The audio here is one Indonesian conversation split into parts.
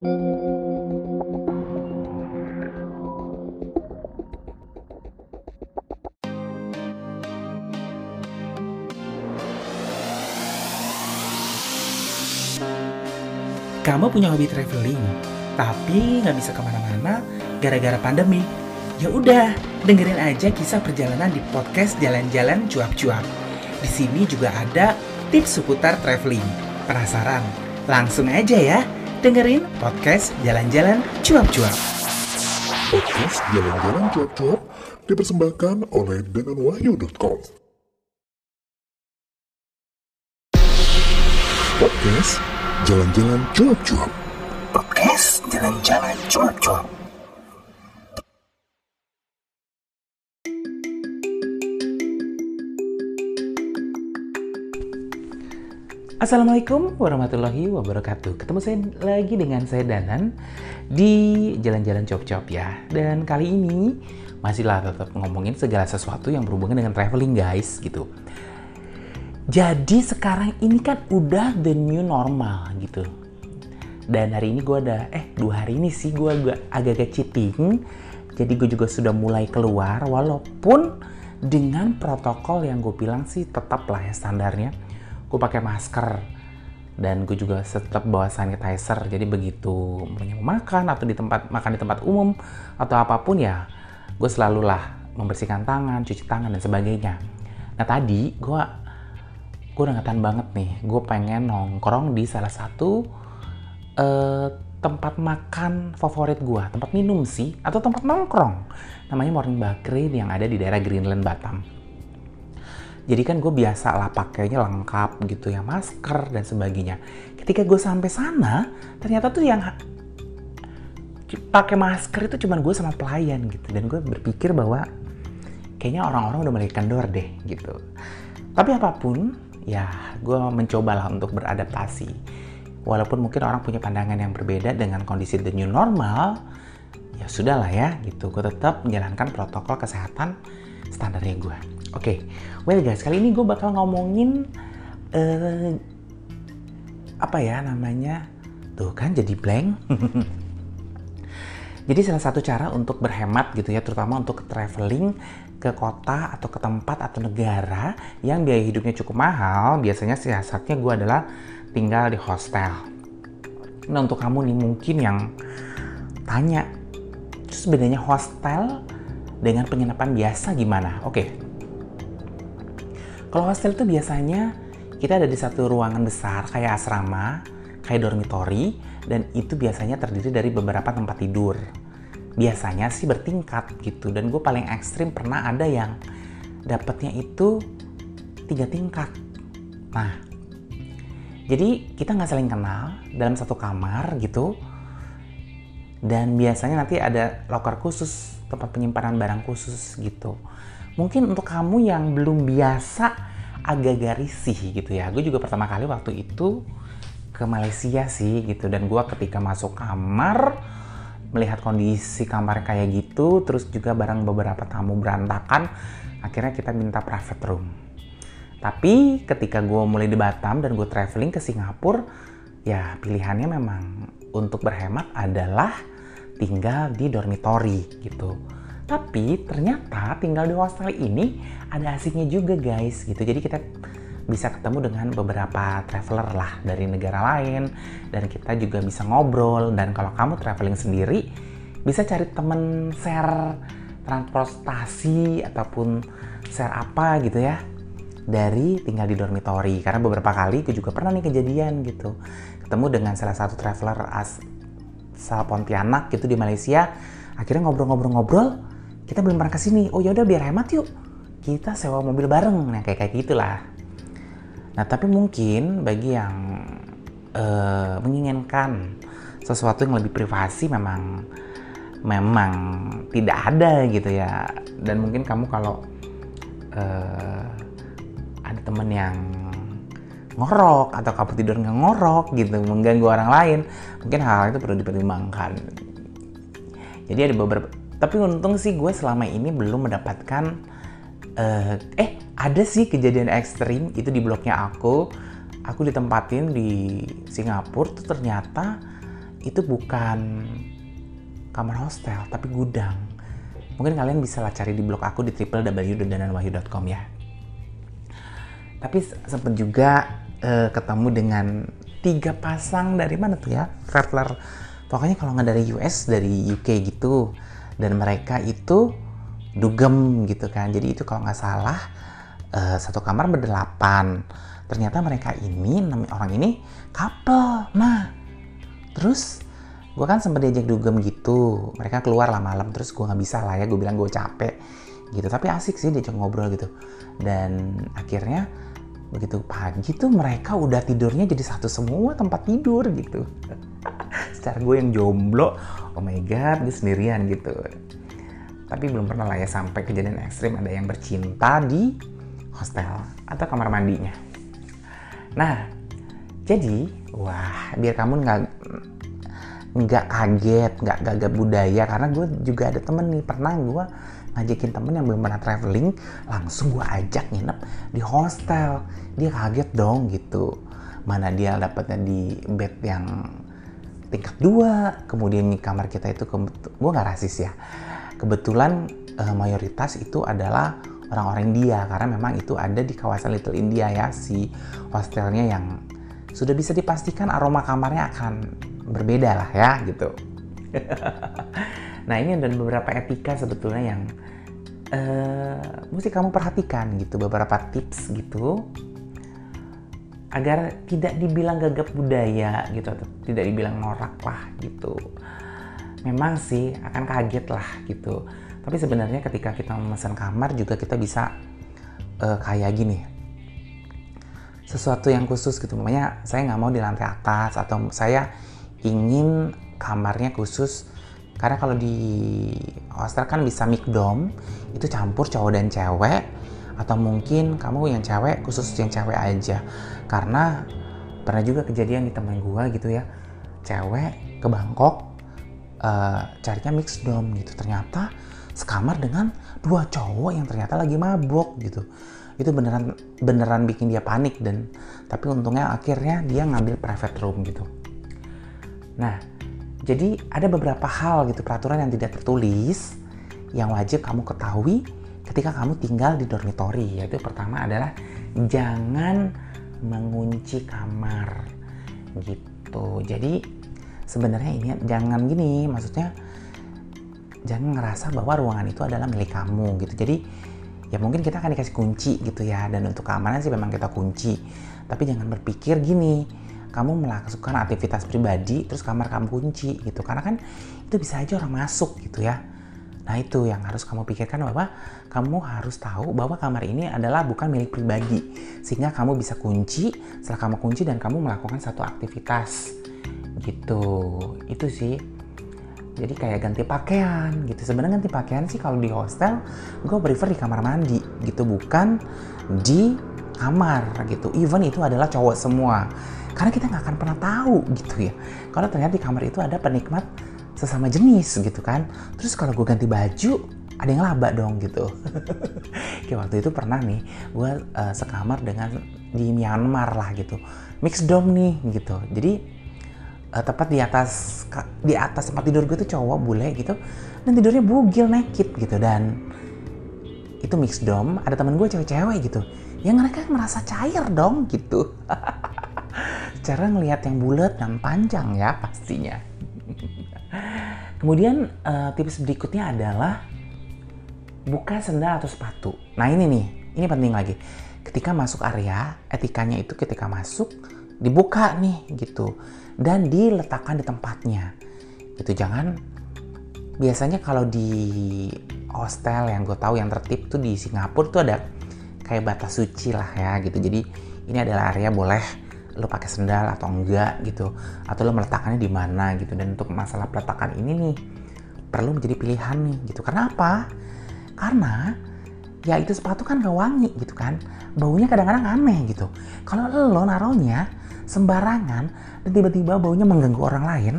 Kamu punya hobi traveling, tapi nggak bisa ke mana-mana gara-gara pandemi. Ya udah, dengerin aja kisah perjalanan di podcast Jalan-Jalan Cuap-Cuap. Di sini juga ada tips seputar traveling. Penasaran? Langsung aja ya, dengerin podcast Jalan-Jalan Cuap-Cuap. Podcast Jalan-Jalan Cuap-Cuap dipersembahkan oleh denganwahyu.com. Podcast Jalan-Jalan Cuap-Cuap. Podcast Jalan-Jalan Cuap-Cuap. Assalamualaikum warahmatullahi wabarakatuh. Ketemu saya lagi dengan saya Danan di Jalan-Jalan Cop-Cop ya. Dan kali ini masihlah tetap ngomongin segala sesuatu yang berhubungan dengan traveling guys gitu. Jadi sekarang ini kan udah the new normal gitu. Dan hari ini gue ada, eh dua hari ini sih gue agak-agak cheating. Jadi gue juga sudah mulai keluar walaupun dengan protokol yang gue bilang sih tetap lah ya standarnya gue pakai masker. Dan gue juga tetap bawa sanitizer. Jadi begitu mau makan atau di tempat makan di tempat umum atau apa pun ya gue selalu lah membersihkan tangan cuci tangan dan sebagainya. Nah tadi gue gue udah ngatan banget nih. Gue pengen nongkrong di salah satu uh, tempat makan favorit gue tempat minum sih atau tempat nongkrong. Namanya Morning Bakery yang ada di daerah Greenland Batam jadi kan gue biasa lah pakainya lengkap gitu ya, masker dan sebagainya. Ketika gue sampai sana, ternyata tuh yang pakai masker itu cuma gue sama pelayan gitu. Dan gue berpikir bahwa kayaknya orang-orang udah mulai kendor deh gitu. Tapi apa pun, ya gue mencoba lah untuk beradaptasi. Walaupun mungkin orang punya pandangan yang berbeda dengan kondisi the new normal, ya sudah lah ya gitu. Gue tetap menjalankan protokol kesehatan standarnya gue. Oke, okay. well guys, kali ini gue bakal ngomongin uh, apa ya namanya? Tuh kan jadi blank. jadi salah satu cara untuk berhemat gitu ya, terutama untuk traveling ke kota atau ke tempat atau negara yang biaya hidupnya cukup mahal, biasanya siasatnya gue adalah tinggal di hostel. Nah untuk kamu nih mungkin yang tanya, terus bedanya hostel dengan penginapan biasa gimana? Oke, okay kalau hostel itu biasanya kita ada di satu ruangan besar kayak asrama, kayak dormitory, dan itu biasanya terdiri dari beberapa tempat tidur. Biasanya sih bertingkat gitu, dan gue paling ekstrim pernah ada yang dapatnya itu tiga tingkat. Nah, jadi kita nggak saling kenal dalam satu kamar gitu, dan biasanya nanti ada locker khusus, tempat penyimpanan barang khusus gitu. Mungkin untuk kamu yang belum biasa agak-agak risih gitu ya. Gue juga pertama kali waktu itu ke Malaysia sih gitu. Dan gue ketika masuk kamar melihat kondisi kamar kayak gitu terus juga barang beberapa tamu berantakan akhirnya kita minta private room. Tapi ketika gue mulai di Batam dan gue traveling ke Singapura ya pilihannya memang untuk berhemat adalah tinggal di dormitory gitu. Tapi ternyata tinggal di hostel ini ada asiknya juga guys gitu. Jadi kita bisa ketemu dengan beberapa traveler lah dari negara lain dan kita juga bisa ngobrol. Dan kalau kamu traveling sendiri bisa cari temen share transportasi ataupun share apa gitu ya dari tinggal di dormitory karena beberapa kali aku juga pernah nih kejadian gitu. Ketemu dengan salah satu traveler asal Pontianak gitu di Malaysia. Akhirnya ngobrol-ngobrol-ngobrol kita belum pernah ke sini oh ya udah biar hemat yuk. Kita sewa mobil bareng. Nah kayak kayak gitulah. Nah tapi mungkin bagi yang uh, menginginkan sesuatu yang lebih privasi memang memang tidak ada gitu ya. Dan mungkin kamu kalau uh, ada temen yang ngorok atau kamu tidur nggak ngorok gitu mengganggu orang lain mungkin hal, hal itu perlu dipertimbangkan. Jadi ada beberapa tapi untung sih gue selama ini belum mendapatkan uh, eh ada sih kejadian ekstrim itu di blognya aku. Aku ditempatin di Singapura tuh ternyata itu bukan kamar hostel tapi gudang. Mungkin kalian bisa lah cari di blog aku di www.dananwahyu.com ya. Tapi sempet juga uh, ketemu dengan tiga pasang dari mana tuh ya? Traveler pokoknya kalau nggak dari US dari UK gitu. Dan mereka itu dugem gitu kan. Jadi itu kalau nggak salah uh, satu kamar berdelapan. Ternyata mereka ini orang ini couple nah terus gue kan sempat diajak dugem gitu. Mereka keluar lah malam terus gue nggak bisa lah ya. Gue bilang gue capek gitu. Tapi asik sih diajak ngobrol gitu. Dan akhirnya begitu pagi tuh mereka udah tidurnya jadi satu semua tempat tidur gitu. Secara gue yang jomblo oh my god gue sendirian gitu. Tapi belum pernah lah ya sampai kejadian ekstrim ada yang bercinta di hostel atau kamar mandinya. Nah jadi wah biar kamu nggak nggak kaget nggak gagap budaya karena gue juga ada temen nih pernah gue ngajakin temen yang belum pernah traveling langsung gue ajak nginep di hostel. Dia kaget dong gitu. Mana dia dapatnya di bed yang tingkat dua kemudian di kamar kita itu gue nggak rasis ya. Kebetulan uh, mayoritas itu adalah orang-orang India karena memang itu ada di kawasan Little India ya si hostelnya yang sudah bisa dipastikan aroma kamarnya akan berbeda lah ya gitu. nah ini ada beberapa etika sebetulnya yang uh, mesti kamu perhatikan gitu beberapa tips gitu agar tidak dibilang gagap budaya gitu atau tidak dibilang norak lah gitu. Memang sih akan kaget lah gitu. Tapi sebenarnya ketika kita memesan kamar juga kita bisa uh, kayak gini sesuatu yang khusus gitu. Makanya saya nggak mau di lantai atas atau saya ingin kamarnya khusus karena kalau di hostel kan bisa dom itu campur cowok dan cewek atau mungkin kamu yang cewek khusus yang cewek aja. Karena pernah juga kejadian di teman gua gitu ya cewek ke Bangkok uh, carinya dom gitu. Ternyata sekamar dengan dua cowok yang ternyata lagi mabok gitu. Itu beneran beneran bikin dia panik dan tapi untungnya akhirnya dia ngambil private room gitu. Nah, jadi ada beberapa hal gitu peraturan yang tidak tertulis yang wajib kamu ketahui ketika kamu tinggal di dormitory. Yaitu pertama adalah jangan mengunci kamar gitu. Jadi sebenarnya ini jangan gini, maksudnya jangan ngerasa bahwa ruangan itu adalah milik kamu gitu. Jadi ya mungkin kita akan dikasih kunci gitu ya dan untuk keamanan sih memang kita kunci. Tapi jangan berpikir gini, kamu melakukan aktivitas pribadi terus kamar kamu kunci gitu. Karena kan itu bisa aja orang masuk gitu ya. Nah itu yang harus kamu pikirkan bahwa kamu harus tahu bahwa kamar ini adalah bukan milik pribadi. Sehingga kamu bisa kunci setelah kamu kunci dan kamu melakukan satu aktivitas. Gitu. Itu sih. Jadi kayak ganti pakaian gitu. Sebenarnya ganti pakaian sih kalau di hostel gue prefer di kamar mandi gitu. Bukan di kamar gitu. Even itu adalah cowok semua karena kita nggak akan pernah tahu gitu ya. Kalau ternyata di kamar itu ada penikmat sesama jenis gitu kan. Terus kalau gue ganti baju ada yang laba dong gitu. Kayak waktu itu pernah nih gue uh, sekamar dengan di Myanmar lah gitu. Mix dom nih gitu. Jadi uh, tepat di atas di atas tempat tidur gue tuh cowok bule gitu. Dan tidurnya bugil naked gitu. Dan itu mix dom ada temen gue cewek-cewek gitu. Yang mereka merasa cair dong gitu cara ngelihat yang bulat dan panjang ya pastinya. Kemudian uh, tips berikutnya adalah buka sendal atau sepatu. Nah ini nih, ini penting lagi. Ketika masuk area, etikanya itu ketika masuk dibuka nih gitu dan diletakkan di tempatnya. Gitu jangan biasanya kalau di hostel yang gue tahu yang tertib tuh di Singapura tuh ada kayak batas suci lah ya gitu. Jadi ini adalah area boleh lo pakai sendal atau enggak gitu atau lo meletakkannya di mana gitu. Dan untuk masalah peletakan ini nih perlu menjadi pilihan nih gitu. Karena apa? Karena ya itu sepatu kan gak wangi gitu kan. Baunya kadang-kadang aneh gitu. Kalau lo naruhnya sembarangan dan tiba-tiba baunya mengganggu orang lain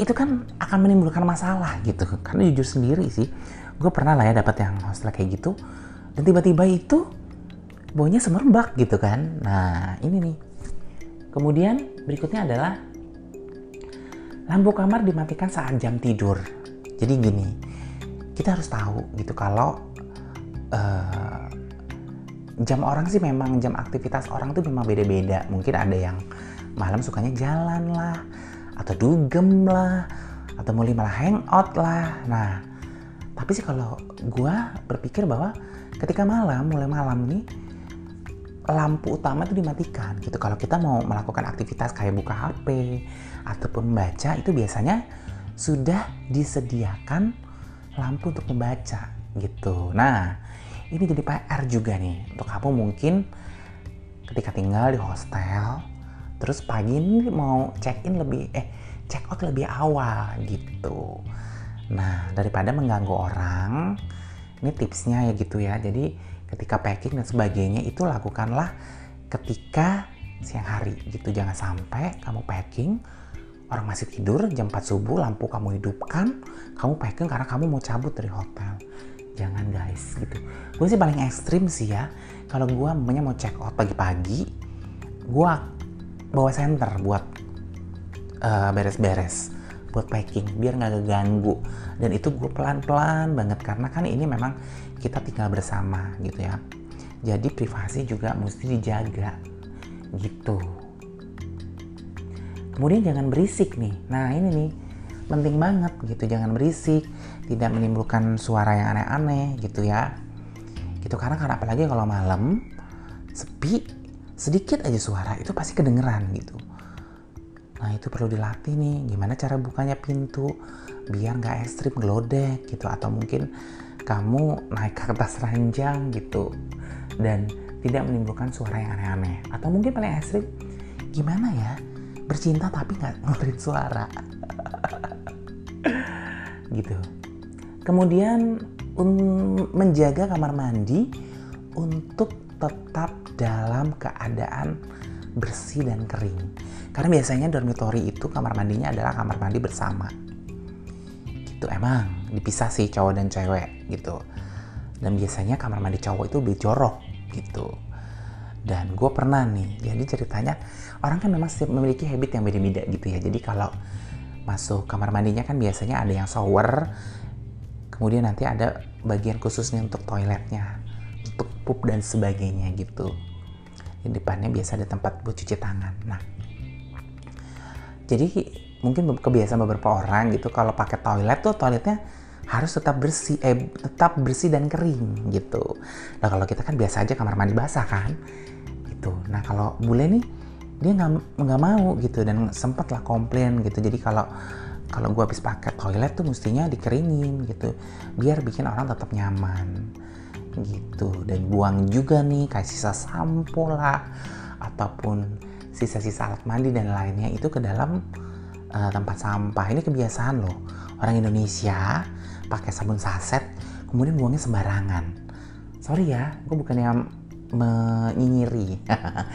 itu kan akan menimbulkan masalah gitu. Karena jujur sendiri sih gue pernah lah ya dapat yang hostel kayak gitu dan tiba-tiba itu baunya semerbak gitu kan. Nah ini nih Kemudian berikutnya adalah lampu kamar dimatikan saat jam tidur. Jadi gini, kita harus tahu gitu kalau uh, jam orang sih memang jam aktivitas orang tuh memang beda-beda. Mungkin ada yang malam sukanya jalan lah, atau dugem lah, atau mulai malah hangout lah. Nah, tapi sih kalau gue berpikir bahwa ketika malam, mulai malam nih lampu utama itu dimatikan gitu. Kalau kita mau melakukan aktivitas kayak buka HP ataupun membaca itu biasanya sudah disediakan lampu untuk membaca gitu. Nah, ini jadi PR juga nih untuk kamu mungkin ketika tinggal di hostel terus pagi ini mau check in lebih eh check out lebih awal gitu. Nah, daripada mengganggu orang, ini tipsnya ya gitu ya. Jadi ketika packing dan sebagainya itu lakukanlah ketika siang hari gitu. Jangan sampai kamu packing orang masih tidur jam 4 subuh lampu kamu hidupkan, kamu packing karena kamu mau cabut dari hotel. Jangan guys gitu. Gue sih paling ekstrim sih ya. Kalau gue namanya mau check out pagi-pagi, gue bawa center buat uh, beres-beres buat packing biar nggak keganggu. Dan itu gue pelan-pelan banget karena kan ini memang kita tinggal bersama gitu ya. Jadi privasi juga mesti dijaga gitu. Kemudian jangan berisik nih. Nah ini nih penting banget gitu. Jangan berisik tidak menimbulkan suara yang aneh-aneh gitu ya. Gitu karena karena apalagi kalau malam sepi sedikit aja suara itu pasti kedengeran gitu Nah itu perlu dilatih nih, gimana cara bukanya pintu biar nggak ekstrim gelodek gitu. Atau mungkin kamu naik ke atas ranjang gitu dan tidak menimbulkan suara yang aneh-aneh. Atau mungkin paling ekstrim gimana ya? Bercinta tapi nggak ngeluarin suara. Gitu. Kemudian menjaga kamar mandi untuk tetap dalam keadaan bersih dan kering karena biasanya dormitory itu kamar mandinya adalah kamar mandi bersama. Gitu emang dipisah sih cowok dan cewek gitu. Dan biasanya kamar mandi cowok itu lebih jorok gitu. Dan gue pernah nih, jadi ceritanya orang kan memang memiliki habit yang beda-beda gitu ya. Jadi kalau masuk kamar mandinya kan biasanya ada yang shower, kemudian nanti ada bagian khususnya untuk toiletnya, untuk pup dan sebagainya gitu. Di depannya biasa ada tempat buat cuci tangan. Nah, jadi mungkin kebiasaan beberapa orang gitu kalau pakai toilet tuh toiletnya harus tetap bersih eh tetap bersih dan kering gitu. Nah kalau kita kan biasa aja kamar mandi basah kan gitu. Nah kalau bule nih dia nggak nggak mau gitu dan sempet lah komplain gitu. Jadi kalau kalau gue habis pakai toilet tuh mestinya dikeringin gitu biar bikin orang tetap nyaman gitu. Dan buang juga nih kayak sisa sampo lah ataupun sisa-sisa alat mandi dan lainnya itu ke dalam uh, tempat sampah. Ini kebiasaan loh. Orang Indonesia pakai sabun saset, kemudian buangnya sembarangan. Sorry ya, gue bukan yang menyinyiri.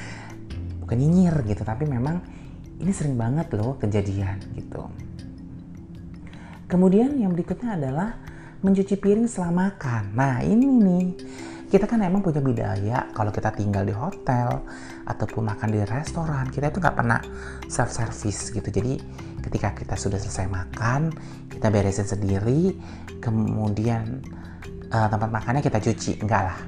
bukan nyinyir gitu, tapi memang ini sering banget loh kejadian gitu. Kemudian yang berikutnya adalah mencuci piring setelah makan. Nah ini nih, kita kan emang punya budaya kalau kita tinggal di hotel ataupun makan di restoran kita itu nggak pernah self service gitu. Jadi ketika kita sudah selesai makan kita beresin sendiri kemudian uh, tempat makannya kita cuci enggak lah.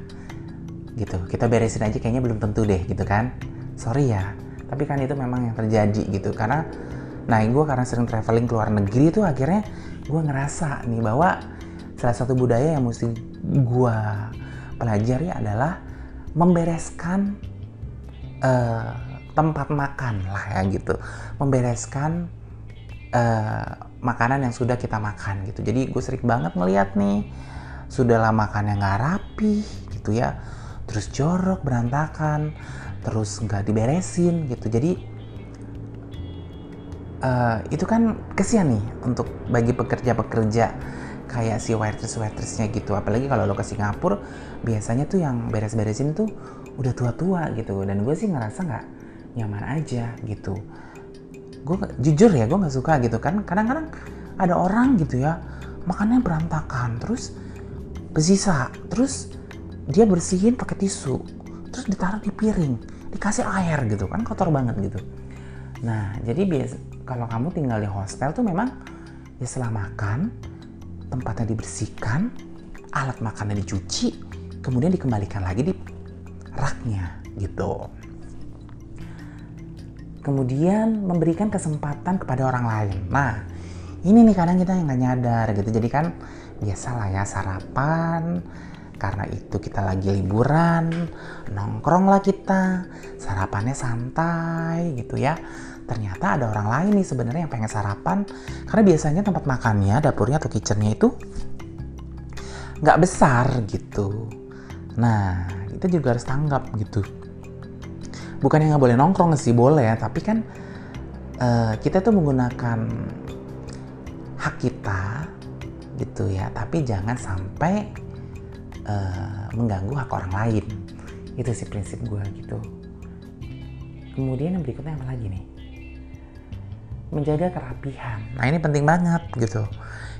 Gitu kita beresin aja kayaknya belum tentu deh gitu kan. Sorry ya tapi kan itu memang yang terjadi gitu. Karena nah gue karena sering traveling ke luar negeri itu akhirnya gue ngerasa nih bahwa salah satu budaya yang mesti gue pelajari adalah membereskan uh, tempat makan lah ya gitu. Membereskan uh, makanan yang sudah kita makan gitu. Jadi gue sering banget melihat nih sudahlah makan yang nggak rapi gitu ya. Terus jorok berantakan terus nggak diberesin gitu. Jadi uh, itu kan kesian nih untuk bagi pekerja-pekerja kayak si waitress waitressnya gitu. Apalagi kalau lo ke Singapura biasanya tuh yang beres-beresin tuh udah tua-tua gitu. Dan gue sih ngerasa nggak nyaman aja gitu. Gue jujur ya gue nggak suka gitu kan. Kadang-kadang ada orang gitu ya makannya berantakan terus bersisa terus dia bersihin pakai tisu terus ditaruh di piring dikasih air gitu kan kotor banget gitu. Nah jadi biasa kalau kamu tinggal di hostel tuh memang ya setelah makan tempatnya dibersihkan alat makannya dicuci kemudian dikembalikan lagi di raknya gitu. Kemudian memberikan kesempatan kepada orang lain. Nah ini nih kadang kita yang nggak nyadar gitu. Jadi kan biasalah ya sarapan karena itu kita lagi liburan nongkrong lah kita sarapannya santai gitu ya ternyata ada orang lain nih sebenarnya yang pengen sarapan. Karena biasanya tempat makannya dapurnya atau kitchennya itu nggak besar gitu. Nah kita juga harus tanggap gitu. Bukan yang nggak boleh nongkrong sih boleh. Tapi kan uh, kita tuh menggunakan hak kita gitu ya. Tapi jangan sampai uh, mengganggu hak orang lain. Itu sih prinsip gue gitu. Kemudian yang berikutnya apa lagi nih menjaga kerapihan nah ini penting banget gitu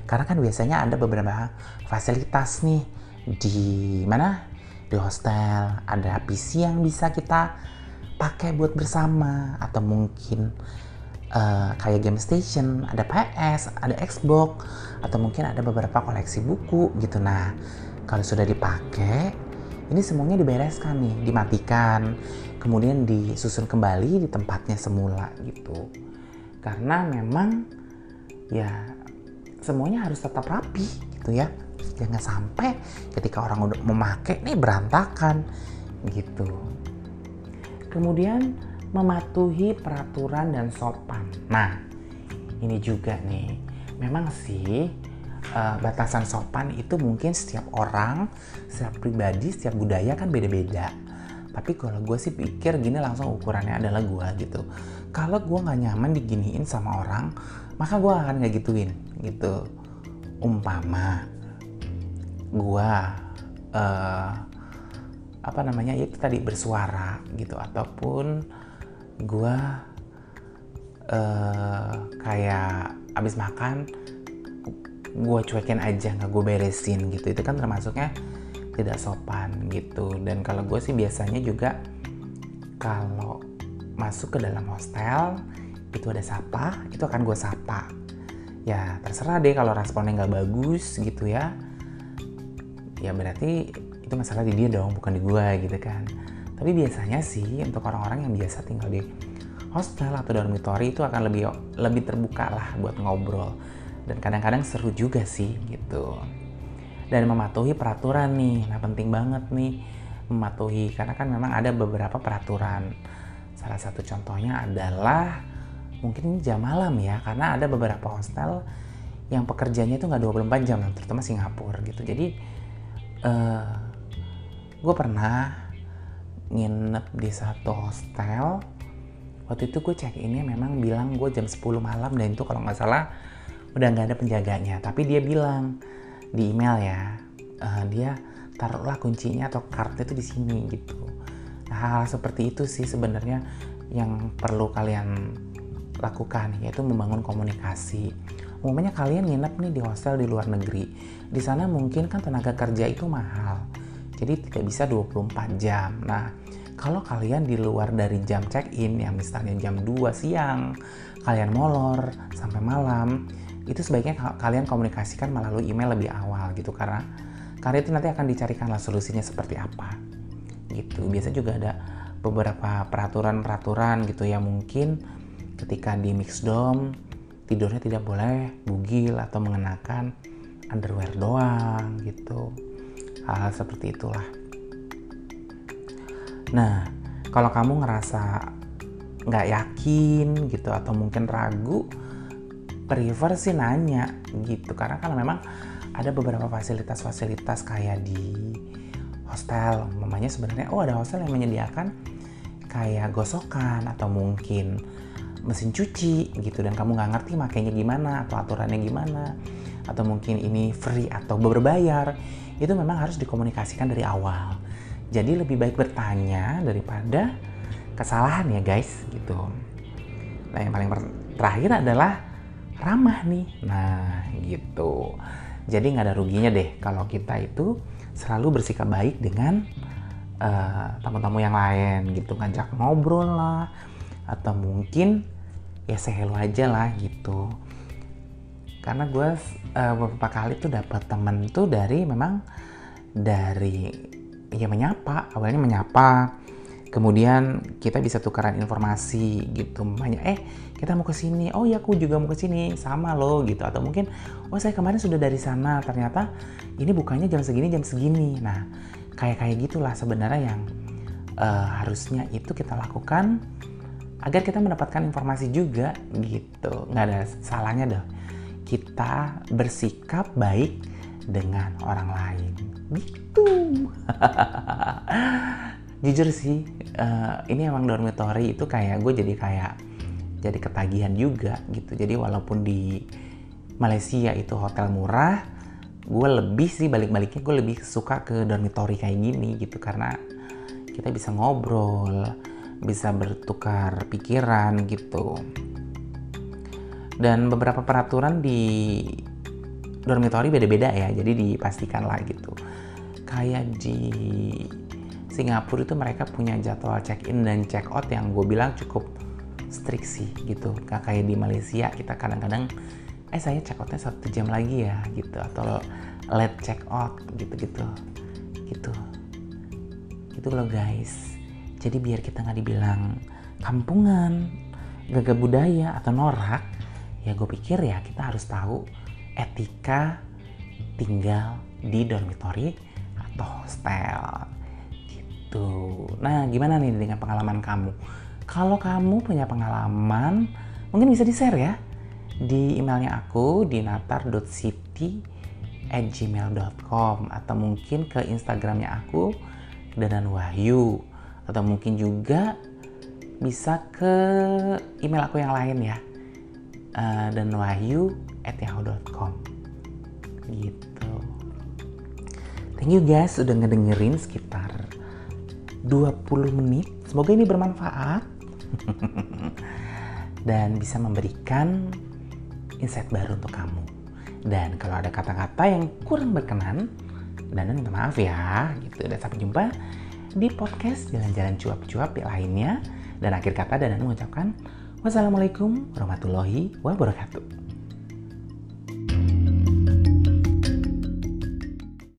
karena kan biasanya ada beberapa fasilitas nih di mana di hostel ada PC yang bisa kita pakai buat bersama atau mungkin uh, kayak game station, ada PS, ada Xbox, atau mungkin ada beberapa koleksi buku gitu. Nah, kalau sudah dipakai, ini semuanya dibereskan nih, dimatikan, kemudian disusun kembali di tempatnya semula gitu. Karena memang ya semuanya harus tetap rapi gitu ya. Jangan sampai ketika orang udah memakai nih berantakan gitu. Kemudian mematuhi peraturan dan sopan. Nah, ini juga nih. Memang sih uh, batasan sopan itu mungkin setiap orang, setiap pribadi, setiap budaya kan beda-beda. Tapi kalau gue sih pikir gini langsung ukurannya adalah gue gitu. Kalau gue nggak nyaman diginiin sama orang, maka gue akan nggak gituin gitu. Umpama gue uh, apa namanya itu tadi bersuara gitu ataupun gue uh, kayak abis makan gue cuekin aja nggak gue beresin gitu itu kan termasuknya tidak sopan gitu. Dan kalau gue sih biasanya juga kalau masuk ke dalam hostel itu ada sapa itu akan gue sapa. Ya terserah deh kalau responnya nggak bagus gitu ya. Ya berarti itu masalah di dia dong bukan di gue gitu kan. Tapi biasanya sih untuk orang-orang yang biasa tinggal di hostel atau dormitory itu akan lebih lebih terbuka lah buat ngobrol. Dan kadang-kadang seru juga sih gitu dan mematuhi peraturan nih. Nah penting banget nih mematuhi. Karena kan memang ada beberapa peraturan. Salah satu contohnya adalah mungkin jam malam ya. Karena ada beberapa hostel yang pekerjaannya itu nggak 24 jam terutama Singapura gitu. Jadi uh, gue pernah nginep di satu hostel. Waktu itu gue cek ini memang bilang gue jam 10 malam dan itu kalau nggak salah udah nggak ada penjaganya. Tapi dia bilang di email ya. Uh, dia taruhlah kuncinya atau kartu itu di sini gitu. Nah, hal, hal seperti itu sih sebenarnya yang perlu kalian lakukan yaitu membangun komunikasi. Umumnya kalian nginep nih di hostel di luar negeri. Di sana mungkin kan tenaga kerja itu mahal jadi tidak bisa 24 jam. Nah kalau kalian di luar dari jam check-in yang misalnya jam 2 siang kalian molor sampai malam itu sebaiknya kalian komunikasikan melalui email lebih awal gitu karena karena itu nanti akan dicarikanlah solusinya seperti apa gitu. Biasa juga ada beberapa peraturan-peraturan gitu yang mungkin ketika di mix dom tidurnya tidak boleh bugil atau mengenakan underwear doang gitu. Hal, -hal seperti itulah. Nah kalau kamu ngerasa nggak yakin gitu atau mungkin ragu prefer sih nanya gitu. Karena kan memang ada beberapa fasilitas-fasilitas kayak di hostel mamanya sebenarnya oh ada hostel yang menyediakan kayak gosokan atau mungkin mesin cuci gitu. Dan kamu nggak ngerti makainya gimana atau aturannya gimana. Atau mungkin ini free atau berbayar. Itu memang harus dikomunikasikan dari awal. Jadi lebih baik bertanya daripada kesalahan ya guys gitu. Nah yang paling terakhir adalah ramah nih. Nah, gitu. Jadi nggak ada ruginya deh kalau kita itu selalu bersikap baik dengan uh, tamu-tamu yang lain gitu, ngajak ngobrol lah, atau mungkin ya say hello aja lah gitu karena gue uh, beberapa kali tuh dapat temen tuh dari memang dari ya menyapa awalnya menyapa kemudian kita bisa tukaran informasi gitu banyak eh kita mau ke sini. Oh ya aku juga mau ke sini. Sama loh gitu. Atau mungkin oh saya kemarin sudah dari sana ternyata ini bukannya jam segini jam segini. Nah kayak kayak gitulah sebenarnya yang uh, harusnya itu kita lakukan agar kita mendapatkan informasi juga gitu. Nggak ada salahnya dong kita bersikap baik dengan orang lain. Gitu jujur sih uh, ini emang dormitory itu kayak gue jadi kayak jadi ketagihan juga gitu. Jadi walaupun di Malaysia itu hotel murah gue lebih sih balik-baliknya gue lebih suka ke dormitory kayak gini gitu. Karena kita bisa ngobrol bisa bertukar pikiran gitu. Dan beberapa peraturan di dormitory beda-beda ya jadi dipastikan lah gitu. Kayak di Singapura itu mereka punya jadwal check-in dan check-out yang gue bilang cukup strict sih gitu. Gak kayak di Malaysia kita kadang-kadang eh saya check-outnya satu jam lagi ya gitu. Atau late check-out gitu-gitu. Gitu. Gitu loh guys. Jadi biar kita nggak dibilang kampungan gagah budaya atau norak ya gue pikir ya kita harus tahu etika tinggal di dormitory atau hostel gitu. Nah, gimana nih dengan pengalaman kamu? Kalau kamu punya pengalaman, mungkin bisa di-share ya di emailnya aku di natar.city@gmail.com atau mungkin ke Instagramnya aku Danan Wahyu atau mungkin juga bisa ke email aku yang lain ya uh, dan wahyu at yahoo.com gitu thank you guys udah ngedengerin sekitar 20 menit. Semoga ini bermanfaat dan bisa memberikan insight baru untuk kamu. Dan kalau ada kata-kata yang kurang berkenan, dan minta maaf ya, gitu. Dan sampai jumpa di podcast Jalan-Jalan Cuap-Cuap lainnya. Dan akhir kata dan mengucapkan wassalamualaikum warahmatullahi wabarakatuh.